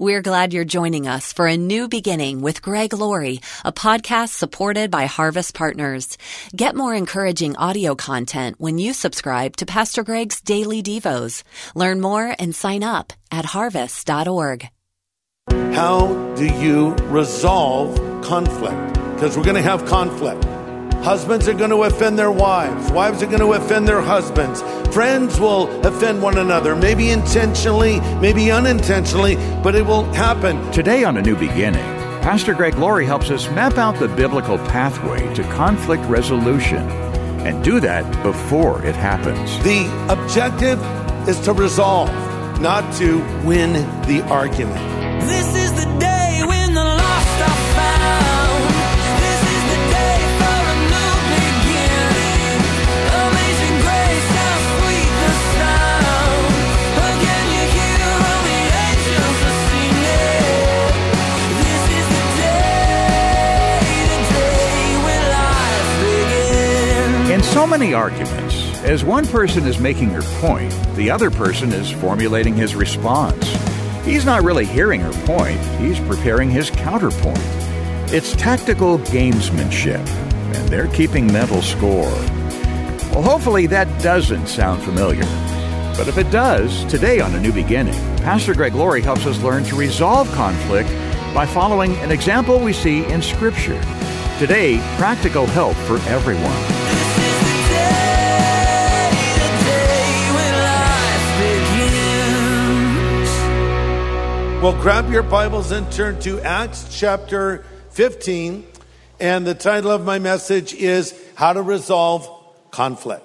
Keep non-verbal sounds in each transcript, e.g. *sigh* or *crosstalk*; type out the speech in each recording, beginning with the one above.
We're glad you're joining us for a new beginning with Greg Laurie, a podcast supported by Harvest Partners. Get more encouraging audio content when you subscribe to Pastor Greg's Daily Devos. Learn more and sign up at harvest.org. How do you resolve conflict? Because we're going to have conflict. Husbands are going to offend their wives. Wives are going to offend their husbands. Friends will offend one another, maybe intentionally, maybe unintentionally, but it will happen. Today on A New Beginning, Pastor Greg Laurie helps us map out the biblical pathway to conflict resolution and do that before it happens. The objective is to resolve, not to win the argument. This is the so many arguments, as one person is making her point, the other person is formulating his response. He's not really hearing her point, he's preparing his counterpoint. It's tactical gamesmanship, and they're keeping mental score. Well, hopefully that doesn't sound familiar. But if it does, today on A New Beginning, Pastor Greg Laurie helps us learn to resolve conflict by following an example we see in Scripture. Today, practical help for everyone. Well, grab your Bibles and turn to Acts chapter 15. And the title of my message is How to Resolve Conflict.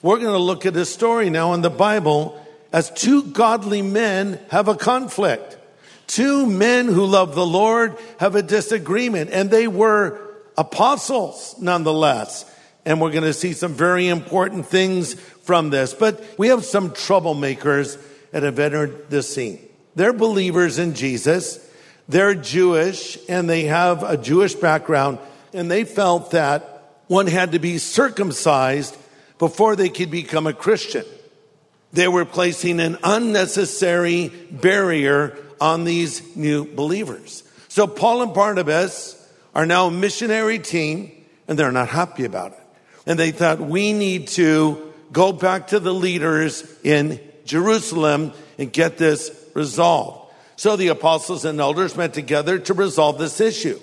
We're going to look at a story now in the Bible as two godly men have a conflict. Two men who love the Lord have a disagreement, and they were apostles nonetheless. And we're going to see some very important things from this. But we have some troublemakers that have entered the scene. They're believers in Jesus. They're Jewish and they have a Jewish background. And they felt that one had to be circumcised before they could become a Christian. They were placing an unnecessary barrier on these new believers. So Paul and Barnabas are now a missionary team and they're not happy about it. And they thought we need to go back to the leaders in Jerusalem and get this resolved. So the apostles and elders met together to resolve this issue.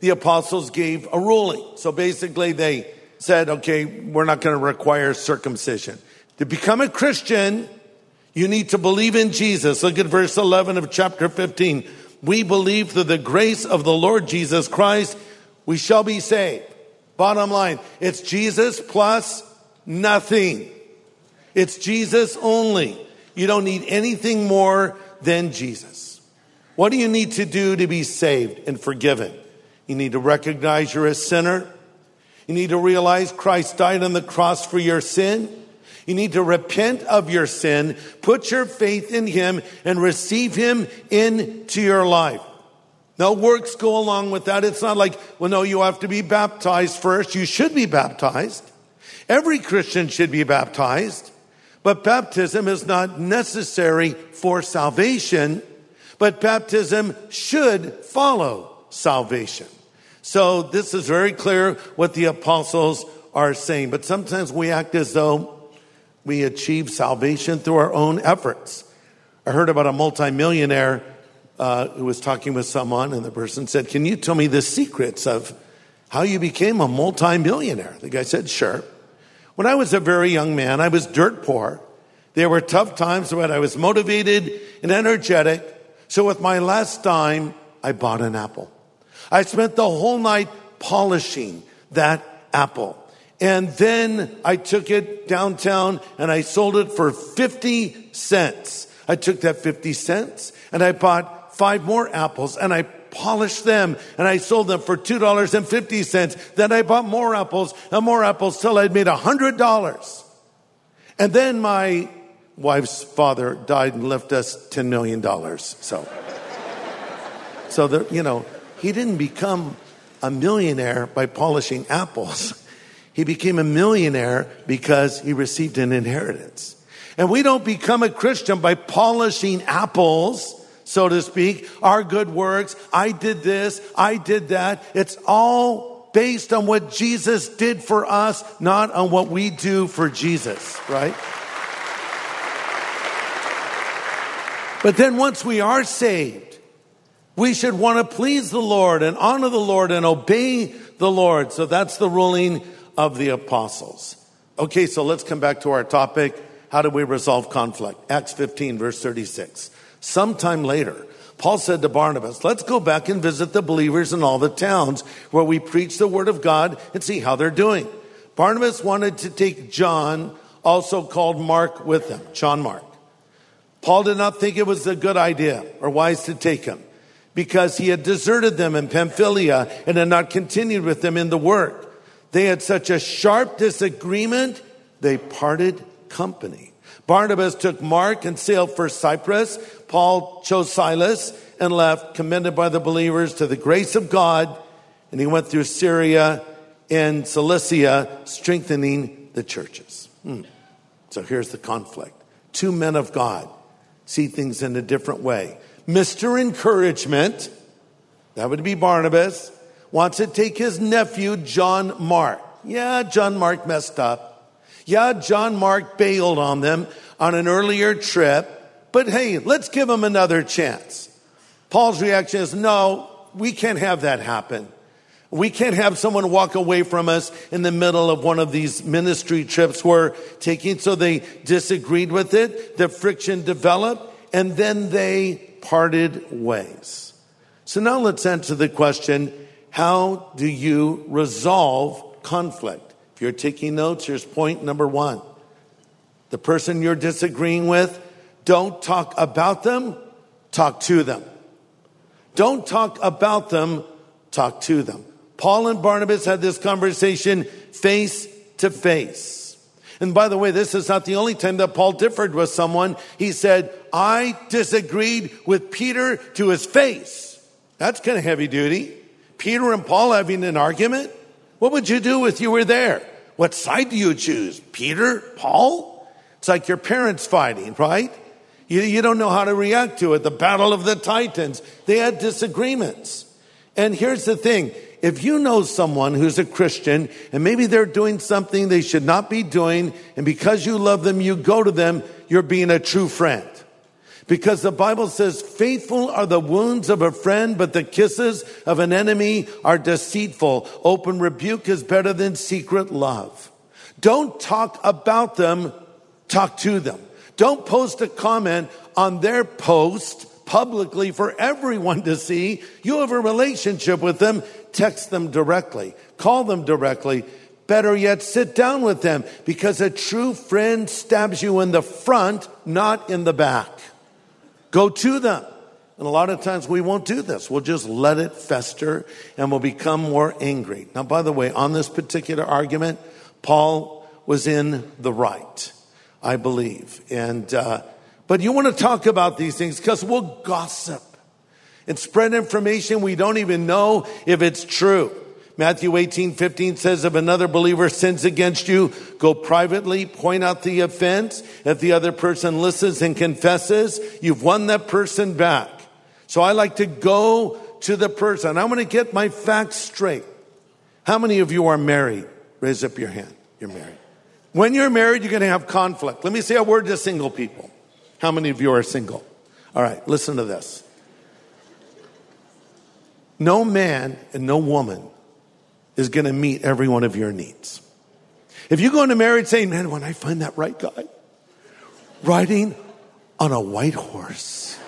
The apostles gave a ruling. So basically they said, okay, we're not going to require circumcision. To become a Christian, you need to believe in Jesus. Look at verse 11 of chapter 15. We believe through the grace of the Lord Jesus Christ, we shall be saved. Bottom line, it's Jesus plus nothing. It's Jesus only. You don't need anything more than Jesus. What do you need to do to be saved and forgiven? You need to recognize you're a sinner. You need to realize Christ died on the cross for your sin. You need to repent of your sin, put your faith in Him, and receive Him into your life. No works go along with that. It's not like, well, no, you have to be baptized first. You should be baptized. Every Christian should be baptized. But baptism is not necessary for salvation, but baptism should follow salvation. So this is very clear what the apostles are saying. But sometimes we act as though we achieve salvation through our own efforts. I heard about a multimillionaire uh, who was talking with someone, and the person said, Can you tell me the secrets of how you became a multimillionaire? The guy said, Sure. When I was a very young man, I was dirt poor. There were tough times, but I was motivated and energetic. So with my last dime, I bought an apple. I spent the whole night polishing that apple. And then I took it downtown and I sold it for 50 cents. I took that 50 cents and I bought five more apples and I polished them and I sold them for $2.50. Then I bought more apples and more apples till I'd made $100. And then my wife's father died and left us $10 million. So, *laughs* so the, you know, he didn't become a millionaire by polishing apples. *laughs* He became a millionaire because he received an inheritance. And we don't become a Christian by polishing apples so to speak, our good works. I did this, I did that. It's all based on what Jesus did for us, not on what we do for Jesus, right? But then once we are saved, we should want to please the Lord and honor the Lord and obey the Lord. So that's the ruling of the apostles. Okay, so let's come back to our topic. How do we resolve conflict? Acts 15, verse 36. Sometime later, Paul said to Barnabas, let's go back and visit the believers in all the towns where we preach the word of God and see how they're doing. Barnabas wanted to take John, also called Mark, with them. John Mark. Paul did not think it was a good idea or wise to take him because he had deserted them in Pamphylia and had not continued with them in the work. They had such a sharp disagreement, they parted company. Barnabas took Mark and sailed for Cyprus. Paul chose Silas and left, commended by the believers to the grace of God. And he went through Syria and Cilicia, strengthening the churches. Hmm. So here's the conflict. Two men of God see things in a different way. Mr. Encouragement, that would be Barnabas, wants to take his nephew, John Mark. Yeah, John Mark messed up. Yeah, John Mark bailed on them on an earlier trip, but hey, let's give him another chance. Paul's reaction is no, we can't have that happen. We can't have someone walk away from us in the middle of one of these ministry trips we're taking. So they disagreed with it. The friction developed and then they parted ways. So now let's answer the question, how do you resolve conflict? If you're taking notes, here's point number one. The person you're disagreeing with, don't talk about them, talk to them. Don't talk about them, talk to them. Paul and Barnabas had this conversation face to face. And by the way, this is not the only time that Paul differed with someone. He said, I disagreed with Peter to his face. That's kind of heavy duty. Peter and Paul having an argument. What would you do if you were there? What side do you choose? Peter? Paul? It's like your parents fighting, right? You, you don't know how to react to it. The battle of the titans. They had disagreements. And here's the thing if you know someone who's a Christian and maybe they're doing something they should not be doing, and because you love them, you go to them, you're being a true friend. Because the Bible says, faithful are the wounds of a friend, but the kisses of an enemy are deceitful. Open rebuke is better than secret love. Don't talk about them, talk to them. Don't post a comment on their post publicly for everyone to see. You have a relationship with them. Text them directly. Call them directly. Better yet, sit down with them because a true friend stabs you in the front, not in the back. Go to them. And a lot of times we won't do this. We'll just let it fester and we'll become more angry. Now, by the way, on this particular argument, Paul was in the right, I believe. And, uh, but you want to talk about these things because we'll gossip and spread information we don't even know if it's true. Matthew 18, 15 says, if another believer sins against you, go privately, point out the offense. If the other person listens and confesses, you've won that person back. So I like to go to the person. I want to get my facts straight. How many of you are married? Raise up your hand. You're married. When you're married, you're going to have conflict. Let me say a word to single people. How many of you are single? All right, listen to this. No man and no woman is going to meet every one of your needs. If you go into marriage saying, man, when I find that right guy, riding on a white horse,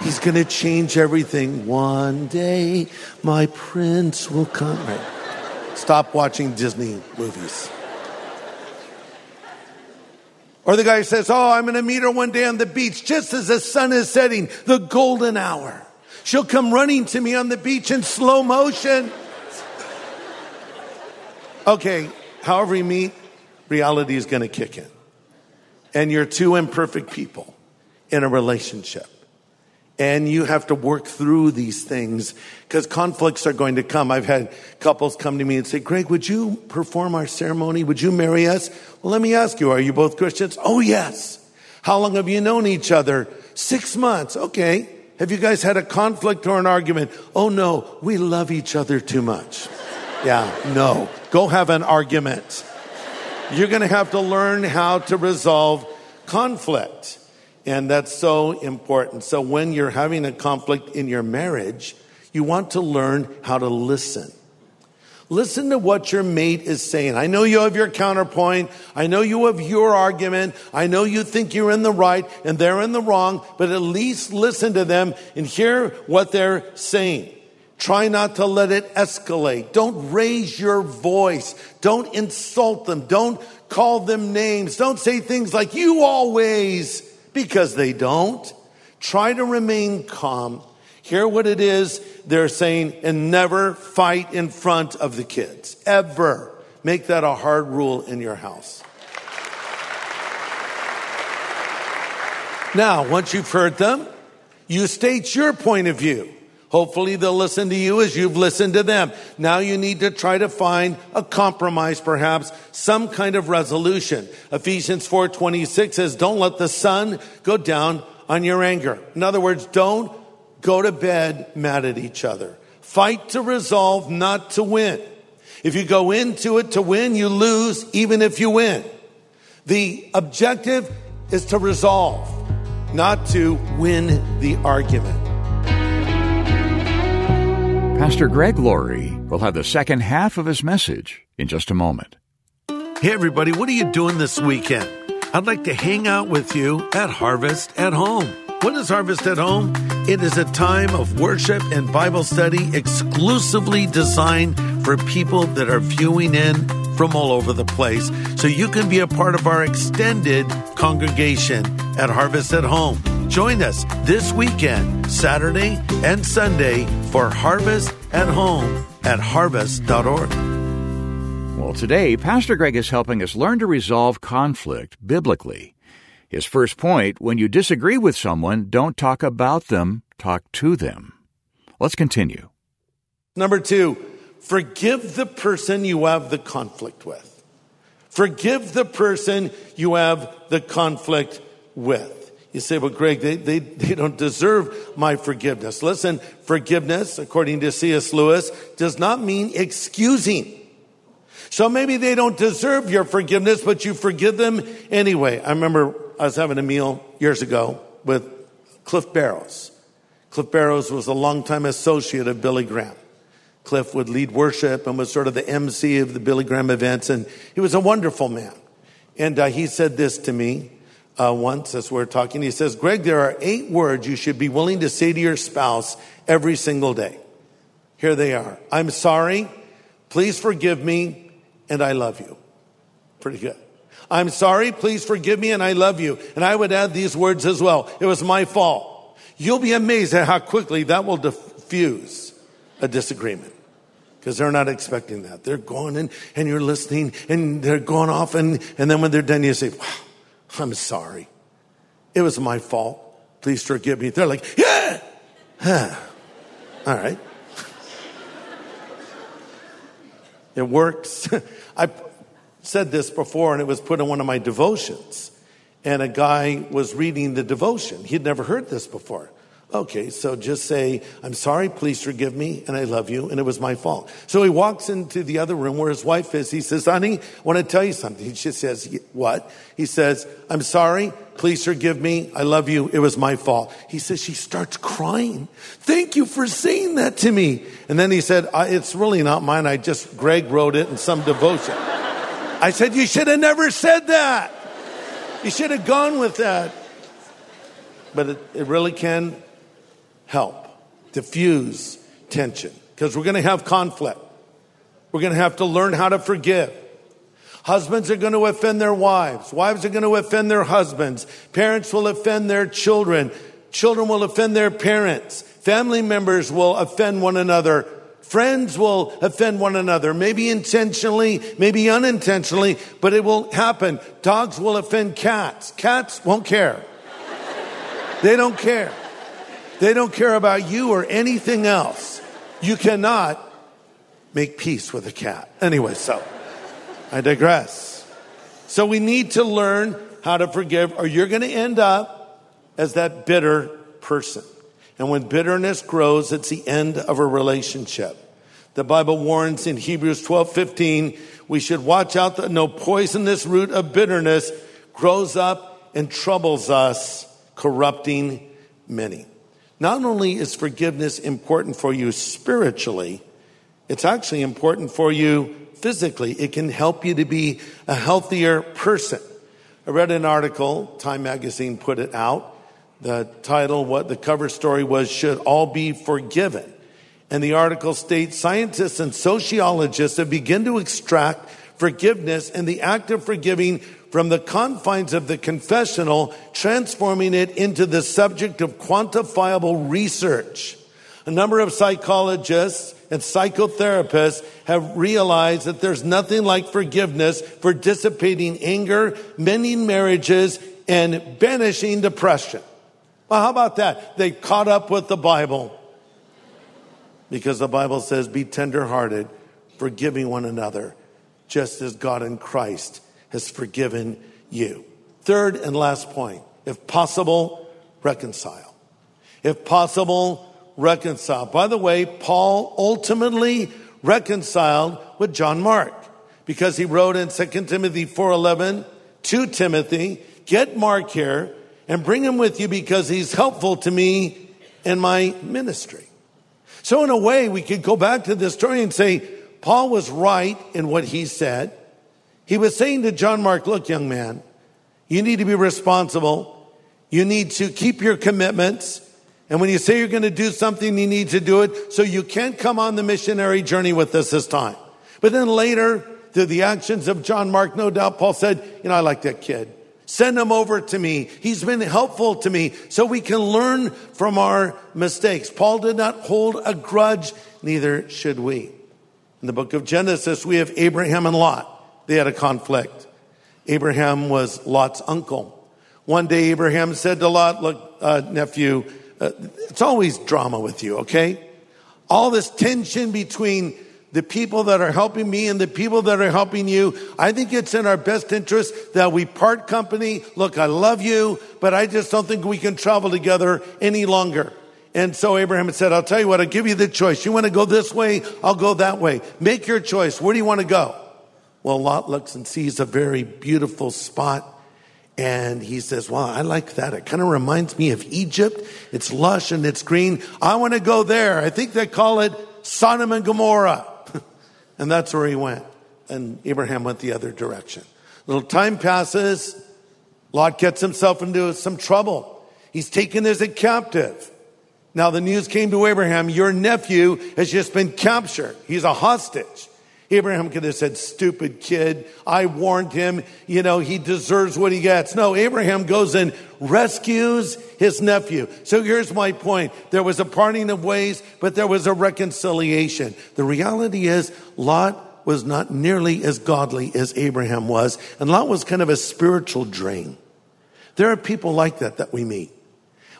he's going to change everything. One day, my prince will come. Right. Stop watching Disney movies. Or the guy says, Oh, I'm going to meet her one day on the beach just as the sun is setting, the golden hour. She'll come running to me on the beach in slow motion. Okay, however you meet, reality is going to kick in. And you're two imperfect people in a relationship. And you have to work through these things because conflicts are going to come. I've had couples come to me and say, Greg, would you perform our ceremony? Would you marry us? Well, let me ask you, are you both Christians? Oh, yes. How long have you known each other? Six months. Okay. Have you guys had a conflict or an argument? Oh no, we love each other too much. *laughs* Yeah, no. Go have an argument. You're going to have to learn how to resolve conflict. And that's so important. So when you're having a conflict in your marriage, you want to learn how to listen. Listen to what your mate is saying. I know you have your counterpoint. I know you have your argument. I know you think you're in the right and they're in the wrong, but at least listen to them and hear what they're saying. Try not to let it escalate. Don't raise your voice. Don't insult them. Don't call them names. Don't say things like, you always, because they don't. Try to remain calm. Hear what it is they're saying and never fight in front of the kids. Ever. Make that a hard rule in your house. Now, once you've heard them, you state your point of view. Hopefully they'll listen to you as you've listened to them. Now you need to try to find a compromise, perhaps some kind of resolution. Ephesians 4:26 says, "Don't let the sun go down on your anger." In other words, don't go to bed mad at each other. Fight to resolve, not to win. If you go into it to win, you lose even if you win. The objective is to resolve, not to win the argument. Pastor Greg Laurie will have the second half of his message in just a moment. Hey, everybody, what are you doing this weekend? I'd like to hang out with you at Harvest at Home. What is Harvest at Home? It is a time of worship and Bible study exclusively designed for people that are viewing in from all over the place. So you can be a part of our extended congregation at Harvest at Home. Join us this weekend, Saturday and Sunday, for Harvest at Home at harvest.org. Well, today, Pastor Greg is helping us learn to resolve conflict biblically. His first point when you disagree with someone, don't talk about them, talk to them. Let's continue. Number two, forgive the person you have the conflict with. Forgive the person you have the conflict with. You say, well, Greg, they, they, they don't deserve my forgiveness. Listen, forgiveness, according to C.S. Lewis, does not mean excusing. So maybe they don't deserve your forgiveness, but you forgive them anyway. I remember I was having a meal years ago with Cliff Barrows. Cliff Barrows was a longtime associate of Billy Graham. Cliff would lead worship and was sort of the MC of the Billy Graham events, and he was a wonderful man. And uh, he said this to me uh, once as we are talking. He says, Greg, there are eight words you should be willing to say to your spouse every single day. Here they are I'm sorry, please forgive me, and I love you. Pretty good. I'm sorry, please forgive me, and I love you. And I would add these words as well. It was my fault. You'll be amazed at how quickly that will diffuse a disagreement because they're not expecting that. They're going in and you're listening and they're going off and, and then when they're done, you say, wow, I'm sorry. It was my fault. Please forgive me. They're like, yeah. *sighs* All right. It works. *laughs* I said this before and it was put in one of my devotions. And a guy was reading the devotion. He'd never heard this before. Okay, so just say, I'm sorry, please forgive me, and I love you, and it was my fault. So he walks into the other room where his wife is. He says, honey, I want to tell you something. He just says, what? He says, I'm sorry, please forgive me, I love you, it was my fault. He says, she starts crying. Thank you for saying that to me. And then he said, it's really not mine. I just, Greg wrote it in some devotion. I said, you should have never said that. You should have gone with that. But it, it really can help diffuse tension because we're going to have conflict. We're going to have to learn how to forgive. Husbands are going to offend their wives. Wives are going to offend their husbands. Parents will offend their children. Children will offend their parents. Family members will offend one another. Friends will offend one another, maybe intentionally, maybe unintentionally, but it will happen. Dogs will offend cats. Cats won't care. They don't care. They don't care about you or anything else. You cannot make peace with a cat. Anyway, so I digress. So we need to learn how to forgive, or you're going to end up as that bitter person. And when bitterness grows, it's the end of a relationship. The Bible warns in Hebrews 12, 15, we should watch out that no poisonous root of bitterness grows up and troubles us, corrupting many. Not only is forgiveness important for you spiritually, it's actually important for you physically. It can help you to be a healthier person. I read an article, Time Magazine put it out. The title, what the cover story was, Should All Be Forgiven. And the article states scientists and sociologists have begun to extract forgiveness and the act of forgiving from the confines of the confessional, transforming it into the subject of quantifiable research. A number of psychologists and psychotherapists have realized that there's nothing like forgiveness for dissipating anger, mending marriages, and banishing depression. Well, how about that? They caught up with the Bible because the Bible says, be tenderhearted, forgiving one another, just as God in Christ has forgiven you. Third and last point, if possible, reconcile. If possible, reconcile. By the way, Paul ultimately reconciled with John Mark because he wrote in 2 Timothy 4:11 to Timothy, "Get Mark here and bring him with you because he's helpful to me in my ministry." So in a way, we could go back to this story and say Paul was right in what he said. He was saying to John Mark, look, young man, you need to be responsible. You need to keep your commitments. And when you say you're going to do something, you need to do it. So you can't come on the missionary journey with us this time. But then later, through the actions of John Mark, no doubt Paul said, you know, I like that kid. Send him over to me. He's been helpful to me so we can learn from our mistakes. Paul did not hold a grudge, neither should we. In the book of Genesis, we have Abraham and Lot. They had a conflict. Abraham was Lot's uncle. One day, Abraham said to Lot, Look, uh, nephew, uh, it's always drama with you, okay? All this tension between the people that are helping me and the people that are helping you. I think it's in our best interest that we part company. Look, I love you, but I just don't think we can travel together any longer. And so Abraham said, I'll tell you what, I'll give you the choice. You want to go this way? I'll go that way. Make your choice. Where do you want to go? Well, Lot looks and sees a very beautiful spot. And he says, Well, I like that. It kind of reminds me of Egypt. It's lush and it's green. I want to go there. I think they call it Sodom and Gomorrah. *laughs* and that's where he went. And Abraham went the other direction. A little time passes. Lot gets himself into some trouble. He's taken as a captive. Now the news came to Abraham, your nephew has just been captured. He's a hostage. Abraham could have said, stupid kid. I warned him. You know, he deserves what he gets. No, Abraham goes and rescues his nephew. So here's my point. There was a parting of ways, but there was a reconciliation. The reality is Lot was not nearly as godly as Abraham was. And Lot was kind of a spiritual drain. There are people like that that we meet.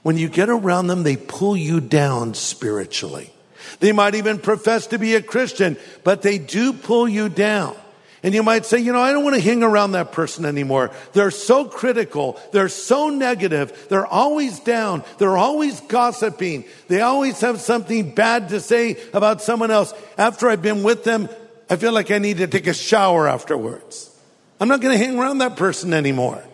When you get around them, they pull you down spiritually. They might even profess to be a Christian, but they do pull you down. And you might say, you know, I don't want to hang around that person anymore. They're so critical. They're so negative. They're always down. They're always gossiping. They always have something bad to say about someone else. After I've been with them, I feel like I need to take a shower afterwards. I'm not going to hang around that person anymore.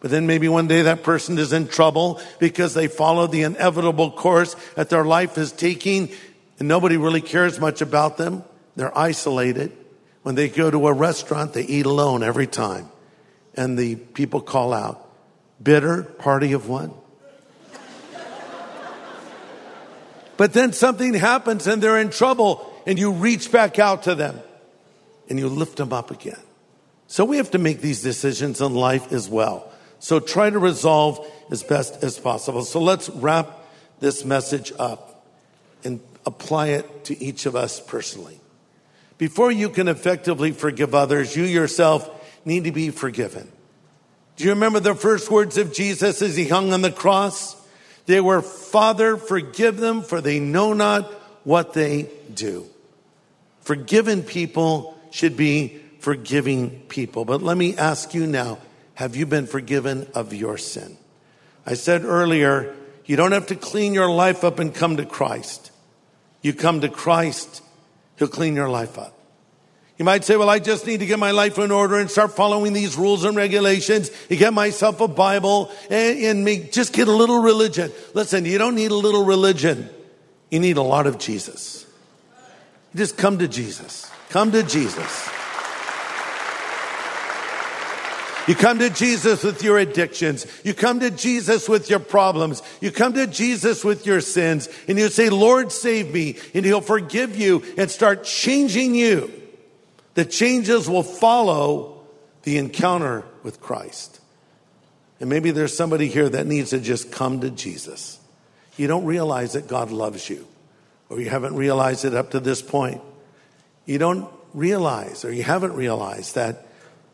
But then maybe one day that person is in trouble because they follow the inevitable course that their life is taking and nobody really cares much about them. They're isolated. When they go to a restaurant, they eat alone every time. And the people call out, bitter party of one. but then something happens and they're in trouble and you reach back out to them and you lift them up again. So we have to make these decisions in life as well. So try to resolve as best as possible. So let's wrap this message up and apply it to each of us personally. Before you can effectively forgive others, you yourself need to be forgiven. Do you remember the first words of Jesus as he hung on the cross? They were, Father, forgive them, for they know not what they do. Forgiven people should be forgiving people. But let me ask you now have you been forgiven of your sin? I said earlier, you don't have to clean your life up and come to Christ. You come to Christ, He'll clean your life up. You might say, well, I just need to get my life in order and start following these rules and regulations and get myself a Bible and, and make, just get a little religion. Listen, you don't need a little religion. You need a lot of Jesus. You just come to Jesus. Come to Jesus. You come to Jesus with your addictions. You come to Jesus with your problems. You come to Jesus with your sins and you say, Lord, save me. And he'll forgive you and start changing you. The changes will follow the encounter with Christ. And maybe there's somebody here that needs to just come to Jesus. You don't realize that God loves you, or you haven't realized it up to this point. You don't realize, or you haven't realized that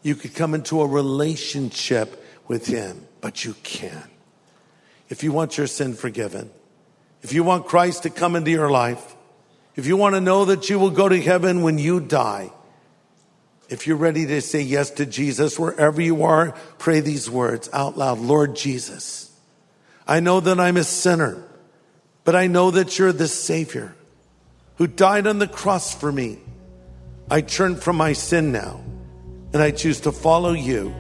you could come into a relationship with Him, but you can't. If you want your sin forgiven, if you want Christ to come into your life, if you want to know that you will go to heaven when you die, if you're ready to say yes to Jesus, wherever you are, pray these words out loud. Lord Jesus, I know that I'm a sinner, but I know that you're the Savior who died on the cross for me. I turn from my sin now, and I choose to follow you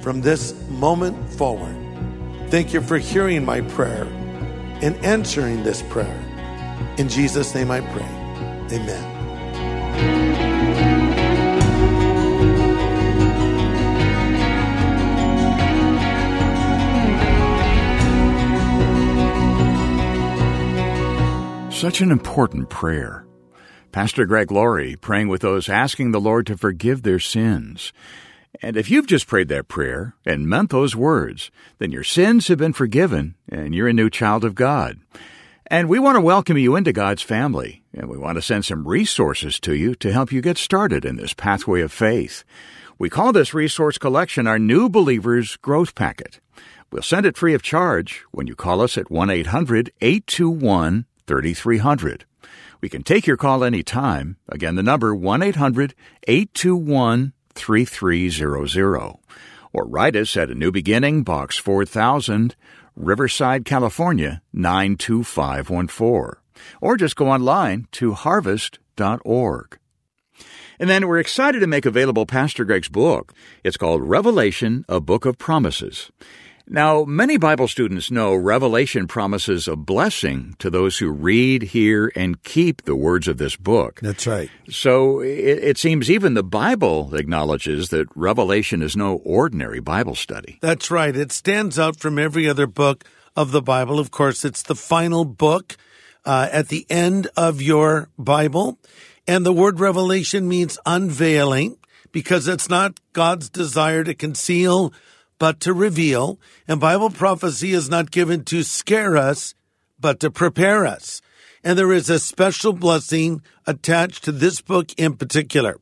from this moment forward. Thank you for hearing my prayer and answering this prayer. In Jesus' name I pray. Amen. Such an important prayer. Pastor Greg Laurie praying with those asking the Lord to forgive their sins. And if you've just prayed that prayer and meant those words, then your sins have been forgiven and you're a new child of God. And we want to welcome you into God's family, and we want to send some resources to you to help you get started in this pathway of faith. We call this resource collection our New Believers Growth Packet. We'll send it free of charge when you call us at 1 800 821 3300. We can take your call anytime. Again, the number 1 800 821 3300. Or write us at a new beginning, Box 4000, Riverside, California 92514. Or just go online to harvest.org. And then we're excited to make available Pastor Greg's book. It's called Revelation, a Book of Promises. Now, many Bible students know Revelation promises a blessing to those who read, hear, and keep the words of this book. That's right. So it, it seems even the Bible acknowledges that Revelation is no ordinary Bible study. That's right. It stands out from every other book of the Bible. Of course, it's the final book uh, at the end of your Bible. And the word revelation means unveiling because it's not God's desire to conceal, but to reveal. And Bible prophecy is not given to scare us, but to prepare us. And there is a special blessing attached to this book in particular.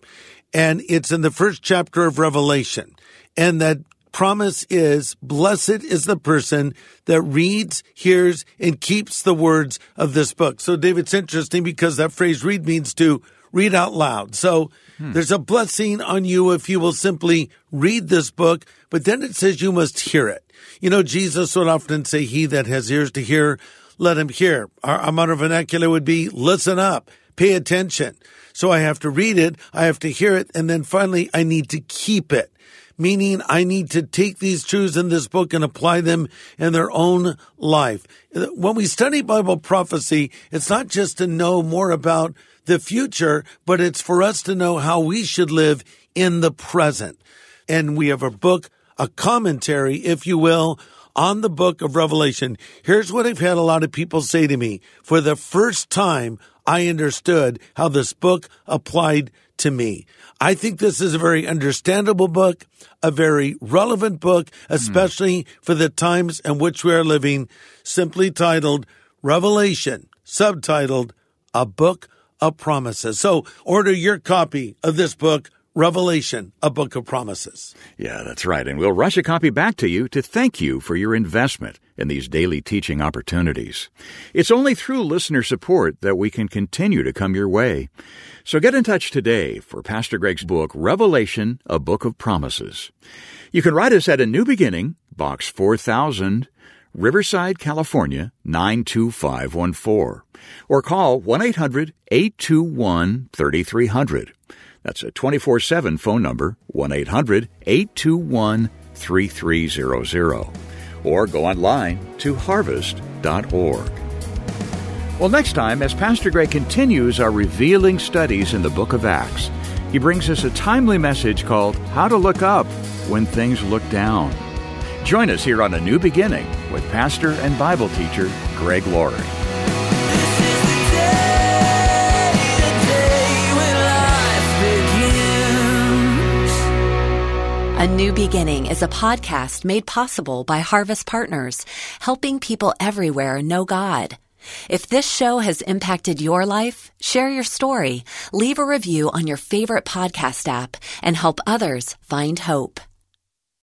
And it's in the first chapter of Revelation. And that promise is blessed is the person that reads, hears, and keeps the words of this book. So, David, it's interesting because that phrase read means to read out loud. So hmm. there's a blessing on you if you will simply read this book, but then it says you must hear it. You know, Jesus would often say, He that has ears to hear, let him hear. Our, our modern vernacular would be listen up, pay attention. So I have to read it, I have to hear it, and then finally I need to keep it meaning I need to take these truths in this book and apply them in their own life. When we study Bible prophecy, it's not just to know more about the future, but it's for us to know how we should live in the present. And we have a book, a commentary, if you will, on the book of Revelation. Here's what I've had a lot of people say to me. For the first time, I understood how this book applied to me. I think this is a very understandable book, a very relevant book, hmm. especially for the times in which we are living, simply titled Revelation, subtitled A Book of Promises. So order your copy of this book, Revelation, a book of promises. Yeah, that's right. And we'll rush a copy back to you to thank you for your investment in these daily teaching opportunities. It's only through listener support that we can continue to come your way. So get in touch today for Pastor Greg's book, Revelation, a Book of Promises. You can write us at A New Beginning, Box 4000, Riverside, California 92514 or call 1-800-821-3300. That's a 24-7 phone number, 1-800-821-3300. Or go online to harvest.org. Well, next time, as Pastor Greg continues our revealing studies in the book of Acts, he brings us a timely message called How to Look Up When Things Look Down. Join us here on A New Beginning with pastor and Bible teacher Greg Laurie. A New Beginning is a podcast made possible by Harvest Partners, helping people everywhere know God. If this show has impacted your life, share your story, leave a review on your favorite podcast app, and help others find hope.